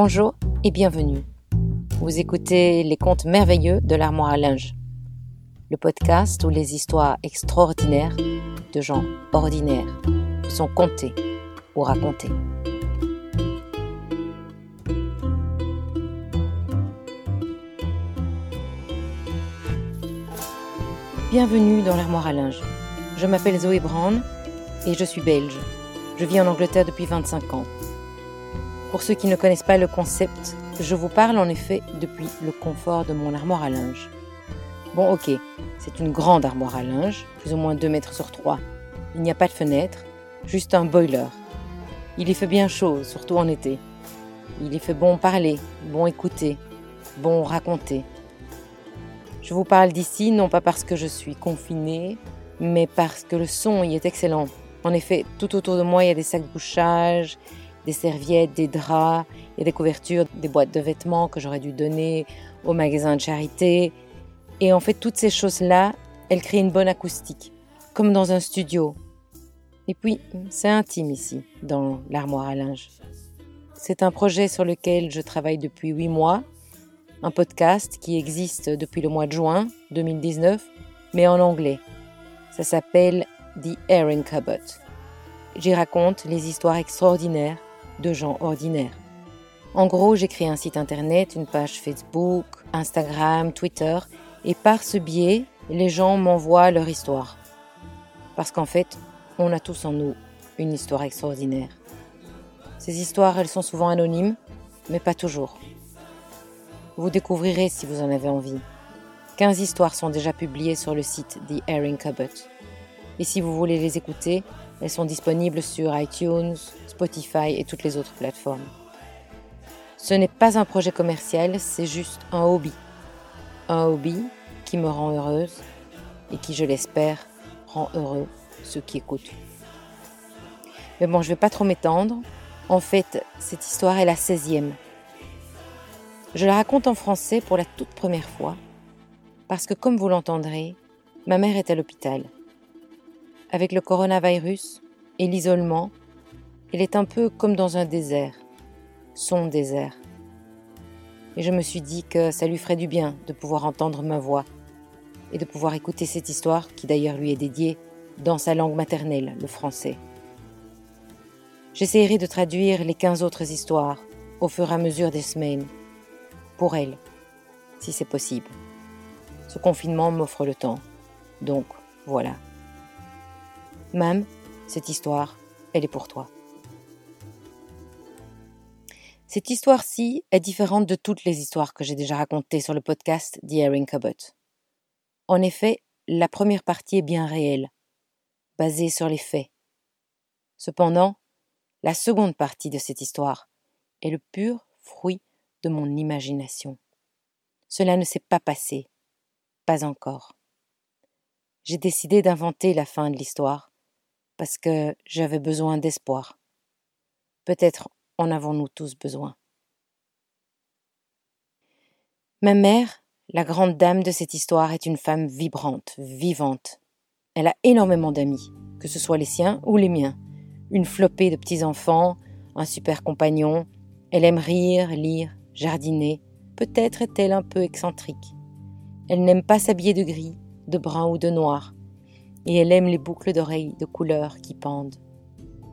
Bonjour et bienvenue. Vous écoutez les contes merveilleux de l'armoire à linge, le podcast où les histoires extraordinaires de gens ordinaires sont contées ou racontées. Bienvenue dans l'armoire à linge. Je m'appelle Zoé Brown et je suis belge. Je vis en Angleterre depuis 25 ans. Pour ceux qui ne connaissent pas le concept, je vous parle en effet depuis le confort de mon armoire à linge. Bon ok, c'est une grande armoire à linge, plus ou moins 2 mètres sur 3. Il n'y a pas de fenêtre, juste un boiler. Il y fait bien chaud, surtout en été. Il y fait bon parler, bon écouter, bon raconter. Je vous parle d'ici non pas parce que je suis confinée, mais parce que le son y est excellent. En effet, tout autour de moi, il y a des sacs de couchage, des serviettes, des draps, et des couvertures, des boîtes de vêtements que j'aurais dû donner au magasin de charité. Et en fait, toutes ces choses-là, elles créent une bonne acoustique, comme dans un studio. Et puis, c'est intime ici, dans l'armoire à linge. C'est un projet sur lequel je travaille depuis huit mois, un podcast qui existe depuis le mois de juin 2019, mais en anglais. Ça s'appelle The Airing Cupboard. J'y raconte les histoires extraordinaires de gens ordinaires. En gros, j'écris un site internet, une page Facebook, Instagram, Twitter, et par ce biais, les gens m'envoient leur histoire. Parce qu'en fait, on a tous en nous une histoire extraordinaire. Ces histoires, elles sont souvent anonymes, mais pas toujours. Vous découvrirez si vous en avez envie. 15 histoires sont déjà publiées sur le site The Airing Cupboard. Et si vous voulez les écouter, elles sont disponibles sur iTunes, Spotify et toutes les autres plateformes. Ce n'est pas un projet commercial, c'est juste un hobby. Un hobby qui me rend heureuse et qui, je l'espère, rend heureux ceux qui écoutent. Mais bon, je ne vais pas trop m'étendre. En fait, cette histoire est la 16e. Je la raconte en français pour la toute première fois, parce que comme vous l'entendrez, ma mère est à l'hôpital. Avec le coronavirus et l'isolement, elle est un peu comme dans un désert, son désert. Et je me suis dit que ça lui ferait du bien de pouvoir entendre ma voix et de pouvoir écouter cette histoire qui d'ailleurs lui est dédiée dans sa langue maternelle, le français. J'essaierai de traduire les 15 autres histoires au fur et à mesure des semaines, pour elle, si c'est possible. Ce confinement m'offre le temps, donc voilà. Mam, cette histoire, elle est pour toi. Cette histoire-ci est différente de toutes les histoires que j'ai déjà racontées sur le podcast Airing Cupboard. En effet, la première partie est bien réelle, basée sur les faits. Cependant, la seconde partie de cette histoire est le pur fruit de mon imagination. Cela ne s'est pas passé, pas encore. J'ai décidé d'inventer la fin de l'histoire parce que j'avais besoin d'espoir. Peut-être en avons-nous tous besoin. Ma mère, la grande dame de cette histoire, est une femme vibrante, vivante. Elle a énormément d'amis, que ce soit les siens ou les miens. Une flopée de petits-enfants, un super compagnon. Elle aime rire, lire, jardiner. Peut-être est-elle un peu excentrique. Elle n'aime pas s'habiller de gris, de brun ou de noir. Et elle aime les boucles d'oreilles de couleur qui pendent.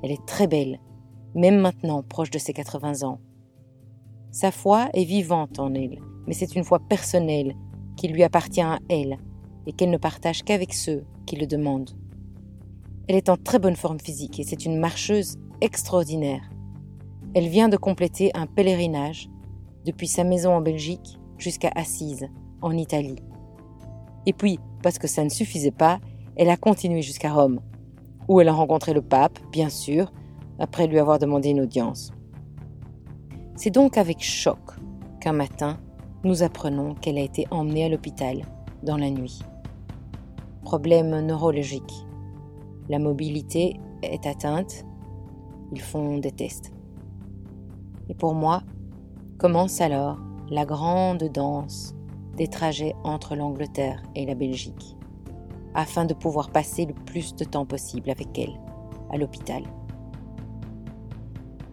Elle est très belle, même maintenant proche de ses 80 ans. Sa foi est vivante en elle, mais c'est une foi personnelle qui lui appartient à elle et qu'elle ne partage qu'avec ceux qui le demandent. Elle est en très bonne forme physique et c'est une marcheuse extraordinaire. Elle vient de compléter un pèlerinage depuis sa maison en Belgique jusqu'à Assise, en Italie. Et puis, parce que ça ne suffisait pas, elle a continué jusqu'à Rome, où elle a rencontré le pape, bien sûr, après lui avoir demandé une audience. C'est donc avec choc qu'un matin, nous apprenons qu'elle a été emmenée à l'hôpital dans la nuit. Problème neurologique. La mobilité est atteinte. Ils font des tests. Et pour moi, commence alors la grande danse des trajets entre l'Angleterre et la Belgique, afin de pouvoir passer le plus de temps possible avec elle à l'hôpital.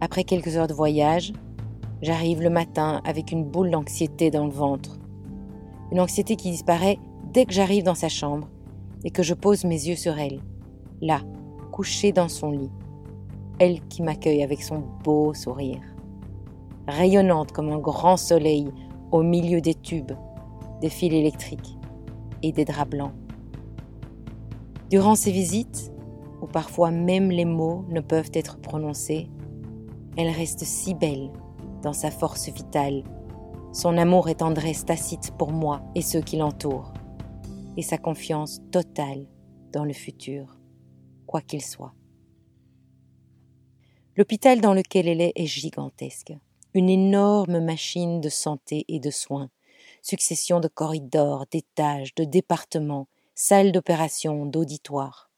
Après quelques heures de voyage, J'arrive le matin avec une boule d'anxiété dans le ventre. Une anxiété qui disparaît dès que j'arrive dans sa chambre et que je pose mes yeux sur elle, là, couchée dans son lit. Elle qui m'accueille avec son beau sourire. Rayonnante comme un grand soleil au milieu des tubes, des fils électriques et des draps blancs. Durant ces visites, où parfois même les mots ne peuvent être prononcés, elle reste si belle dans sa force vitale, son amour et tendresse tacite pour moi et ceux qui l'entourent, et sa confiance totale dans le futur, quoi qu'il soit. L'hôpital dans lequel elle est est gigantesque, une énorme machine de santé et de soins, succession de corridors, d'étages, de départements, salles d'opération, d'auditoires.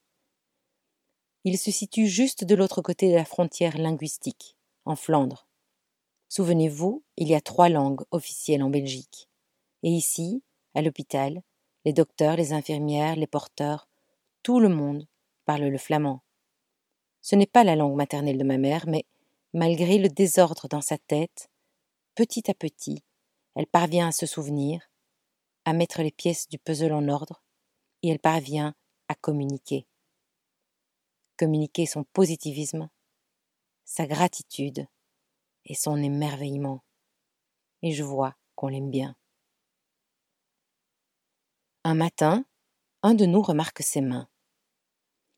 Il se situe juste de l'autre côté de la frontière linguistique, en Flandre, Souvenez-vous, il y a trois langues officielles en Belgique. Et ici, à l'hôpital, les docteurs, les infirmières, les porteurs, tout le monde parle le flamand. Ce n'est pas la langue maternelle de ma mère, mais malgré le désordre dans sa tête, petit à petit, elle parvient à se souvenir, à mettre les pièces du puzzle en ordre, et elle parvient à communiquer. Communiquer son positivisme, sa gratitude, et son émerveillement. Et je vois qu'on l'aime bien. Un matin, un de nous remarque ses mains.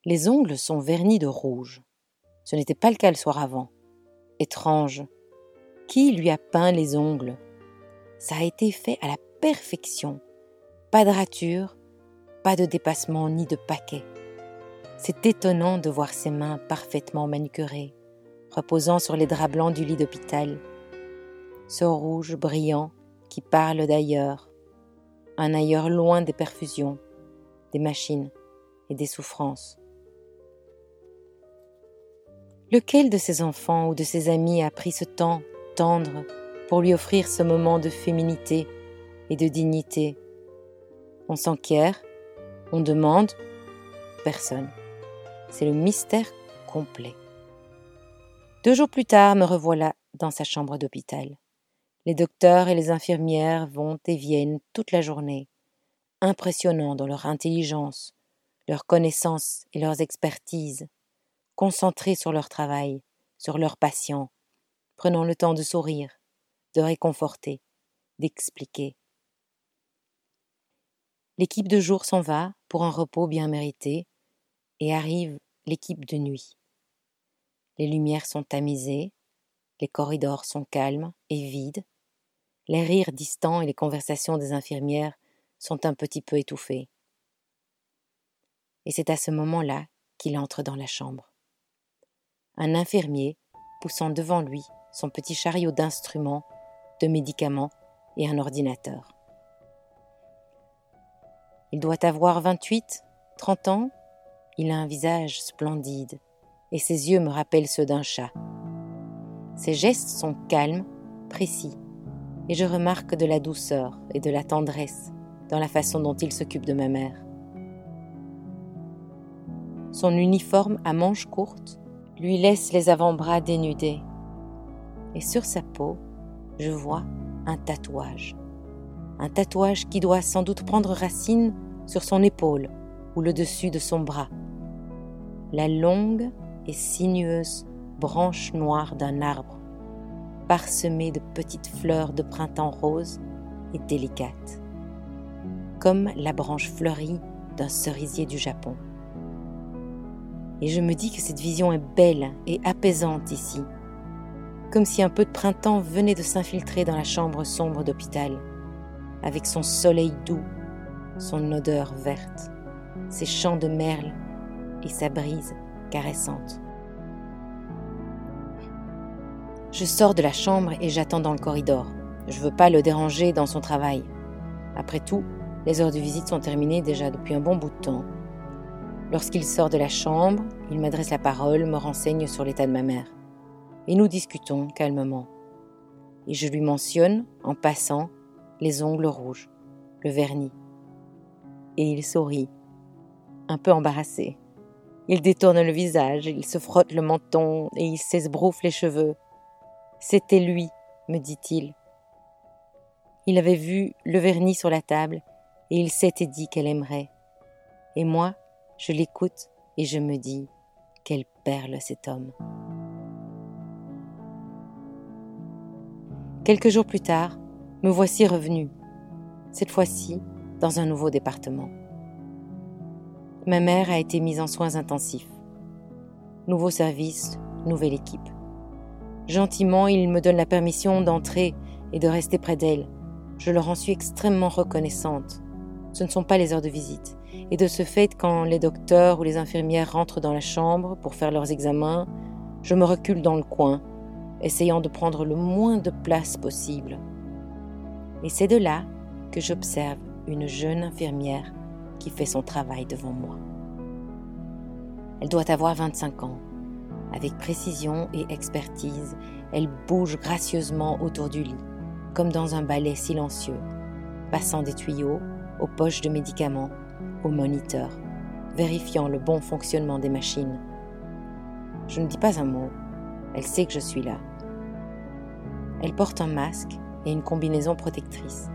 Les ongles sont vernis de rouge. Ce n'était pas le cas le soir avant. Étrange. Qui lui a peint les ongles? Ça a été fait à la perfection. Pas de rature, pas de dépassement ni de paquet. C'est étonnant de voir ses mains parfaitement manucurées, reposant sur les draps blancs du lit d'hôpital. Ce rouge brillant qui parle d'ailleurs, un ailleurs loin des perfusions, des machines et des souffrances. Lequel de ses enfants ou de ses amis a pris ce temps tendre pour lui offrir ce moment de féminité et de dignité? On s'enquiert, on demande, personne. C'est le mystère complet. Deux jours plus tard, me revoilà dans sa chambre d'hôpital. Les docteurs et les infirmières vont et viennent toute la journée, impressionnants dans leur intelligence, leur connaissance et leurs expertises, concentrés sur leur travail, sur leurs patients, prenant le temps de sourire, de réconforter, d'expliquer. L'équipe de jour s'en va pour un repos bien mérité, et arrive l'équipe de nuit. Les lumières sont tamisées, les corridors sont calmes et vides, les rires distants et les conversations des infirmières sont un petit peu étouffés. Et c'est à ce moment-là qu'il entre dans la chambre. Un infirmier poussant devant lui son petit chariot d'instruments, de médicaments et un ordinateur. Il doit avoir 28, 30 ans. Il a un visage splendide, et ses yeux me rappellent ceux d'un chat. Ses gestes sont calmes, précis, et je remarque de la douceur et de la tendresse dans la façon dont il s'occupe de ma mère. Son uniforme à manches courtes lui laisse les avant-bras dénudés, et sur sa peau, je vois un tatouage. Un tatouage qui doit sans doute prendre racine sur son épaule ou le dessus de son bras. La longue et sinueuse branche noire d'un arbre, parsemée de petites fleurs de printemps roses et délicates, comme la branche fleurie d'un cerisier du Japon. Et je me dis que cette vision est belle et apaisante ici, comme si un peu de printemps venait de s'infiltrer dans la chambre sombre d'hôpital, avec son soleil doux, son odeur verte, ses chants de merle et sa brise caressante. Je sors de la chambre et j'attends dans le corridor. Je veux pas le déranger dans son travail. Après tout, les heures de visite sont terminées déjà depuis un bon bout de temps. Lorsqu'il sort de la chambre, il m'adresse la parole, me renseigne sur l'état de ma mère. Et nous discutons calmement. Et je lui mentionne, en passant, les ongles rouges, le vernis. Et il sourit, un peu embarrassé. Il détourne le visage, il se frotte le menton et il s'esbrouffe les cheveux. C'était lui me dit-il. Il avait vu le vernis sur la table et il s'était dit qu'elle aimerait. Et moi, je l'écoute et je me dis, quelle perle cet homme. Quelques jours plus tard, me voici revenu, cette fois-ci dans un nouveau département. Ma mère a été mise en soins intensifs. Nouveau service, nouvelle équipe. Gentiment, il me donne la permission d'entrer et de rester près d'elle. Je leur en suis extrêmement reconnaissante. Ce ne sont pas les heures de visite. Et de ce fait, quand les docteurs ou les infirmières rentrent dans la chambre pour faire leurs examens, je me recule dans le coin, essayant de prendre le moins de place possible. Et c'est de là que j'observe une jeune infirmière qui fait son travail devant moi. Elle doit avoir 25 ans. Avec précision et expertise, elle bouge gracieusement autour du lit, comme dans un ballet silencieux, passant des tuyaux aux poches de médicaments, au moniteur, vérifiant le bon fonctionnement des machines. Je ne dis pas un mot, elle sait que je suis là. Elle porte un masque une combinaison protectrice,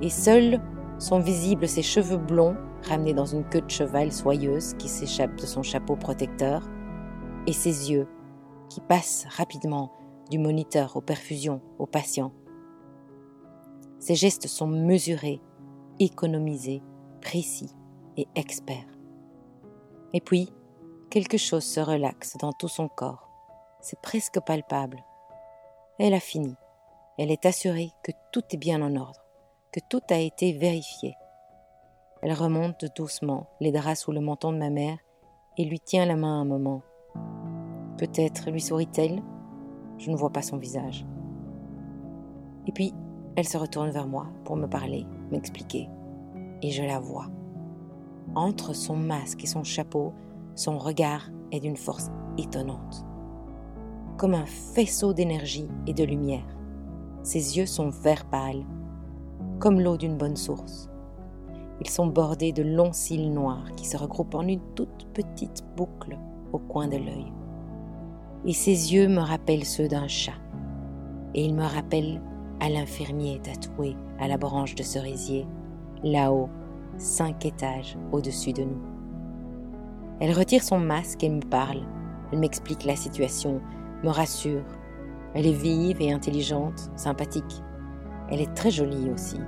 et seuls sont visibles ses cheveux blonds ramenés dans une queue de cheval soyeuse qui s'échappe de son chapeau protecteur, et ses yeux qui passent rapidement du moniteur aux perfusions aux patients. Ses gestes sont mesurés, économisés, précis et experts. Et puis, quelque chose se relaxe dans tout son corps. C'est presque palpable. Elle a fini. Elle est assurée que tout est bien en ordre, que tout a été vérifié. Elle remonte doucement les draps sous le menton de ma mère et lui tient la main un moment. Peut-être lui sourit-elle Je ne vois pas son visage. Et puis, elle se retourne vers moi pour me parler, m'expliquer. Et je la vois. Entre son masque et son chapeau, son regard est d'une force étonnante. Comme un faisceau d'énergie et de lumière. Ses yeux sont vert pâle, comme l'eau d'une bonne source. Ils sont bordés de longs cils noirs qui se regroupent en une toute petite boucle au coin de l'œil. Et ses yeux me rappellent ceux d'un chat. Et ils me rappellent à l'infirmier tatoué à la branche de cerisier, là-haut, cinq étages au-dessus de nous. Elle retire son masque et me parle. Elle m'explique la situation, me rassure. Elle est vive et intelligente, sympathique. Elle est très jolie aussi.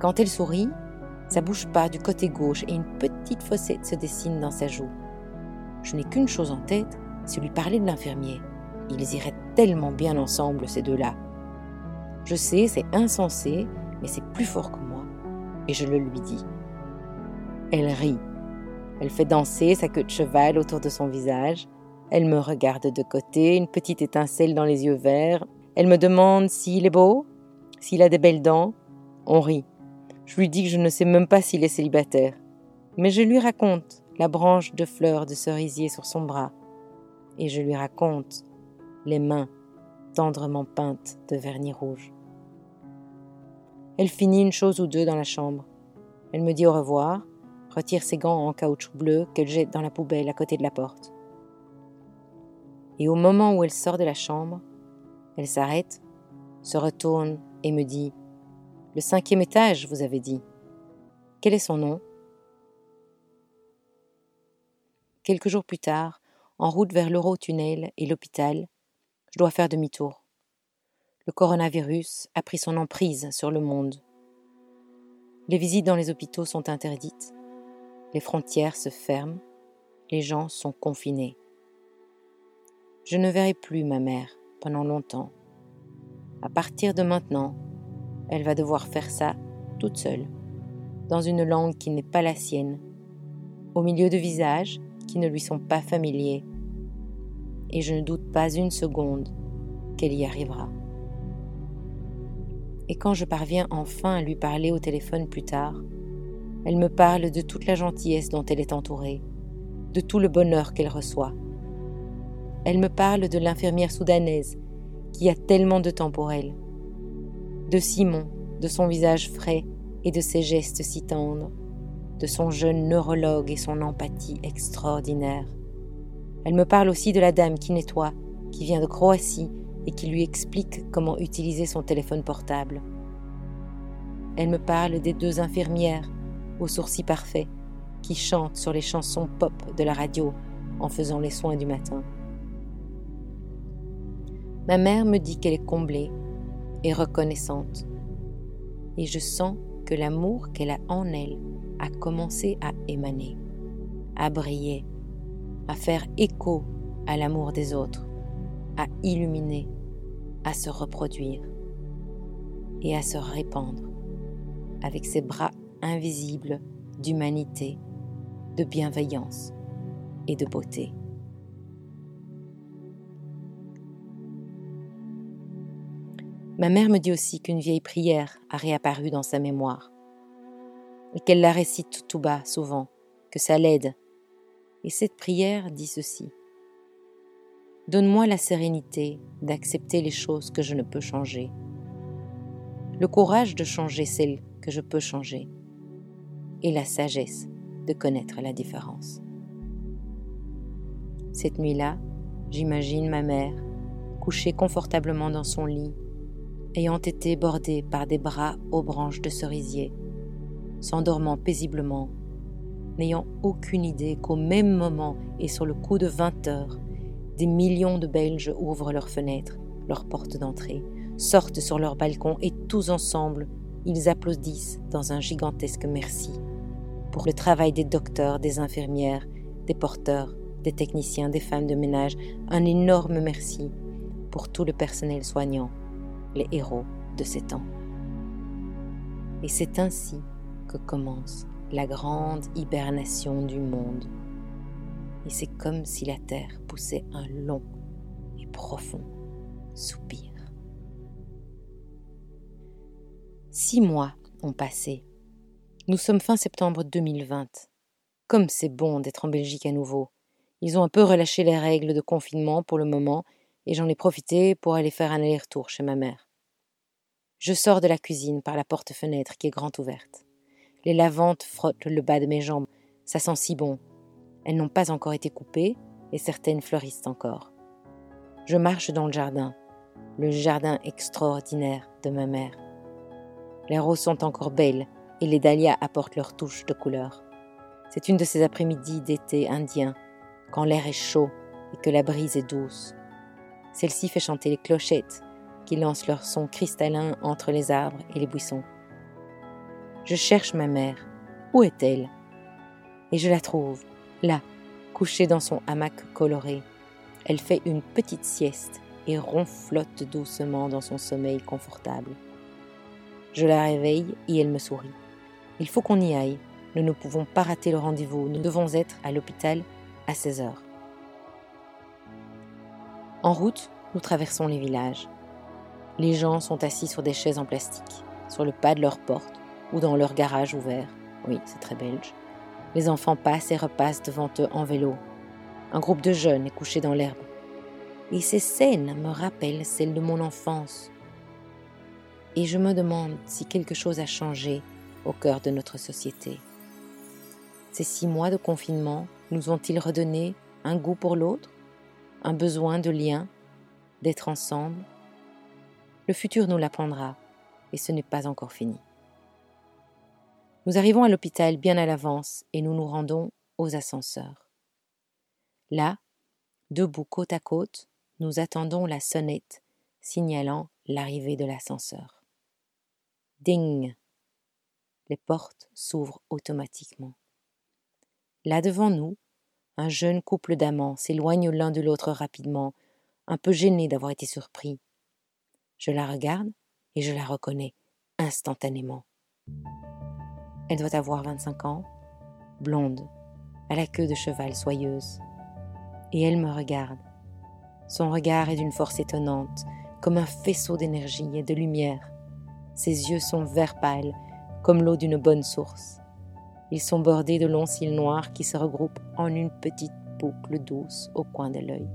Quand elle sourit, sa bouche pas du côté gauche et une petite fossette se dessine dans sa joue. Je n'ai qu'une chose en tête, c'est lui parler de l'infirmier. Ils iraient tellement bien ensemble, ces deux-là. Je sais, c'est insensé, mais c'est plus fort que moi. Et je le lui dis. Elle rit. Elle fait danser sa queue de cheval autour de son visage. Elle me regarde de côté, une petite étincelle dans les yeux verts. Elle me demande s'il est beau, s'il a des belles dents. On rit. Je lui dis que je ne sais même pas s'il est célibataire. Mais je lui raconte la branche de fleurs de cerisier sur son bras. Et je lui raconte les mains tendrement peintes de vernis rouge. Elle finit une chose ou deux dans la chambre. Elle me dit au revoir, retire ses gants en caoutchouc bleu qu'elle jette dans la poubelle à côté de la porte. Et au moment où elle sort de la chambre, elle s'arrête, se retourne et me dit le cinquième étage, vous avez dit. Quel est son nom? Quelques jours plus tard, en route vers l'Eurotunnel et l'hôpital, je dois faire demi-tour. Le coronavirus a pris son emprise sur le monde. Les visites dans les hôpitaux sont interdites. Les frontières se ferment. Les gens sont confinés. Je ne verrai plus ma mère pendant longtemps. À partir de maintenant, elle va devoir faire ça toute seule, dans une langue qui n'est pas la sienne, au milieu de visages qui ne lui sont pas familiers. Et je ne doute pas une seconde qu'elle y arrivera. Et quand je parviens enfin à lui parler au téléphone plus tard, elle me parle de toute la gentillesse dont elle est entourée, de tout le bonheur qu'elle reçoit. Elle me parle de l'infirmière soudanaise qui a tellement de temps pour elle, de Simon, de son visage frais et de ses gestes si tendres, de son jeune neurologue et son empathie extraordinaire. Elle me parle aussi de la dame qui nettoie, qui vient de Croatie et qui lui explique comment utiliser son téléphone portable. Elle me parle des deux infirmières aux sourcils parfaits qui chantent sur les chansons pop de la radio en faisant les soins du matin. Ma mère me dit qu'elle est comblée et reconnaissante, et je sens que l'amour qu'elle a en elle a commencé à émaner, à briller, à faire écho à l'amour des autres, à illuminer, à se reproduire et à se répandre avec ses bras invisibles d'humanité, de bienveillance et de beauté. Ma mère me dit aussi qu'une vieille prière a réapparu dans sa mémoire et qu'elle la récite tout bas souvent, que ça l'aide. Et cette prière dit ceci. Donne-moi la sérénité d'accepter les choses que je ne peux changer, le courage de changer celles que je peux changer, et la sagesse de connaître la différence. Cette nuit-là, j'imagine ma mère couchée confortablement dans son lit, ayant été bordée par des bras aux branches de cerisier, s'endormant paisiblement, n'ayant aucune idée qu'au même moment et sur le coup de 20 heures, des millions de Belges ouvrent leurs fenêtres, leurs portes d'entrée, sortent sur leur balcon et tous ensemble, ils applaudissent dans un gigantesque merci pour le travail des docteurs, des infirmières, des porteurs, des techniciens, des femmes de ménage, un énorme merci pour tout le personnel soignant, les héros de ces temps. Et c'est ainsi que commence la grande hibernation du monde. Et c'est comme si la terre poussait un long et profond soupir. Six mois ont passé. Nous sommes fin septembre 2020. Comme c'est bon d'être en Belgique à nouveau. Ils ont un peu relâché les règles de confinement pour le moment et j'en ai profité pour aller faire un aller-retour chez ma mère. Je sors de la cuisine par la porte-fenêtre qui est grande ouverte. Les lavantes frottent le bas de mes jambes. Ça sent si bon. Elles n'ont pas encore été coupées et certaines fleurissent encore. Je marche dans le jardin, le jardin extraordinaire de ma mère. Les roses sont encore belles et les dahlias apportent leur touche de couleur. C'est une de ces après-midi d'été indien, quand l'air est chaud et que la brise est douce. Celle-ci fait chanter les clochettes qui lancent leur son cristallin entre les arbres et les buissons. Je cherche ma mère. Où est-elle? Et je la trouve, là, couchée dans son hamac coloré. Elle fait une petite sieste et ronflotte doucement dans son sommeil confortable. Je la réveille et elle me sourit. Il faut qu'on y aille. Nous ne pouvons pas rater le rendez-vous. Nous devons être à l'hôpital à 16 heures. En route, nous traversons les villages. Les gens sont assis sur des chaises en plastique, sur le pas de leur porte ou dans leur garage ouvert. Oui, c'est très belge. Les enfants passent et repassent devant eux en vélo. Un groupe de jeunes est couché dans l'herbe. Et ces scènes me rappellent celles de mon enfance. Et je me demande si quelque chose a changé au cœur de notre société. Ces six mois de confinement nous ont-ils redonné un goût pour l'autre, un besoin de lien, d'être ensemble? Le futur nous l'apprendra, et ce n'est pas encore fini. Nous arrivons à l'hôpital bien à l'avance et nous nous rendons aux ascenseurs. Là, debout côte à côte, nous attendons la sonnette signalant l'arrivée de l'ascenseur. Ding Les portes s'ouvrent automatiquement. Là devant nous, un jeune couple d'amants s'éloigne l'un de l'autre rapidement, un peu gêné d'avoir été surpris. Je la regarde et je la reconnais instantanément. Elle doit avoir 25 ans, blonde, à la queue de cheval soyeuse. Et elle me regarde. Son regard est d'une force étonnante, comme un faisceau d'énergie et de lumière. Ses yeux sont vert pâle, comme l'eau d'une bonne source. Ils sont bordés de longs cils noirs qui se regroupent en une petite boucle douce au coin de l'œil.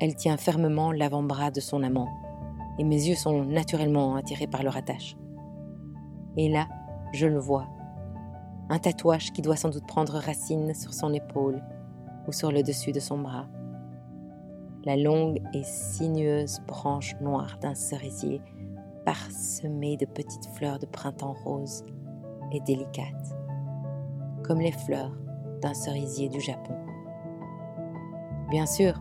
Elle tient fermement l'avant-bras de son amant, et mes yeux sont naturellement attirés par leur attache. Et là, je le vois. Un tatouage qui doit sans doute prendre racine sur son épaule ou sur le dessus de son bras. la longue et sinueuse branche noire d'un cerisier parsemée de petites fleurs de printemps roses et délicates, comme les fleurs d'un cerisier du Japon. Bien sûr,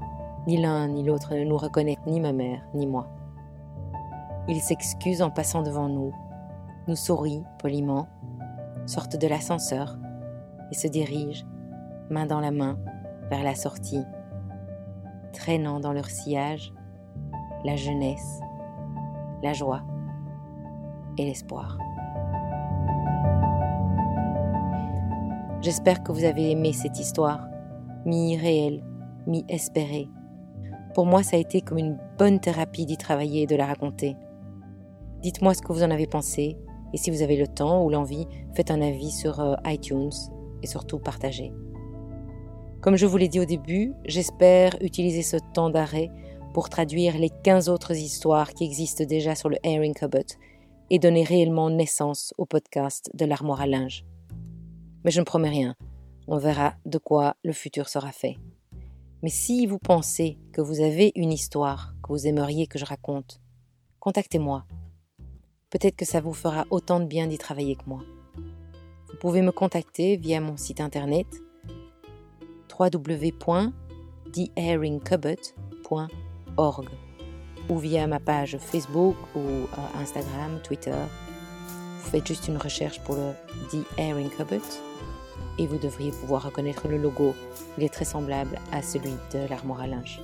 ni l'un ni l'autre ne nous reconnaissent, ni ma mère, ni moi. Ils s'excusent en passant devant nous, nous sourient poliment, sortent de l'ascenseur et se dirigent, main dans la main, vers la sortie, traînant dans leur sillage la jeunesse, la joie et l'espoir. J'espère que vous avez aimé cette histoire, mi-réelle, mi-espérée. Pour moi, ça a été comme une bonne thérapie d'y travailler et de la raconter. Dites-moi ce que vous en avez pensé, et si vous avez le temps ou l'envie, faites un avis sur euh, iTunes et surtout partagez. Comme je vous l'ai dit au début, j'espère utiliser ce temps d'arrêt pour traduire les 15 autres histoires qui existent déjà sur le Airing Cupboard et donner réellement naissance au podcast de l'armoire à linge. Mais je ne promets rien, on verra de quoi le futur sera fait. Mais si vous pensez que vous avez une histoire que vous aimeriez que je raconte, contactez-moi. Peut-être que ça vous fera autant de bien d'y travailler que moi. Vous pouvez me contacter via mon site internet www.theairingcupboard.org ou via ma page Facebook ou euh, Instagram, Twitter. Vous faites juste une recherche pour le The Airing Cupboard et vous devriez pouvoir reconnaître le logo. Il est très semblable à celui de l'armoire à linge.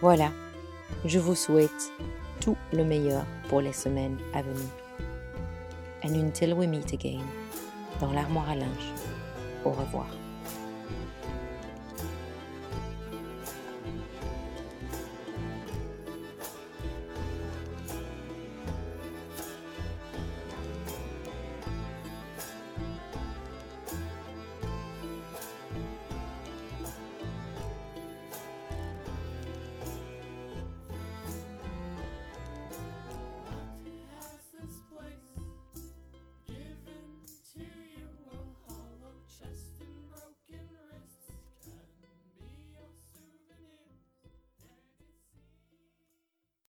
Voilà, je vous souhaite tout le meilleur pour les semaines à venir. And until we meet again, dans l'armoire à linge, au revoir.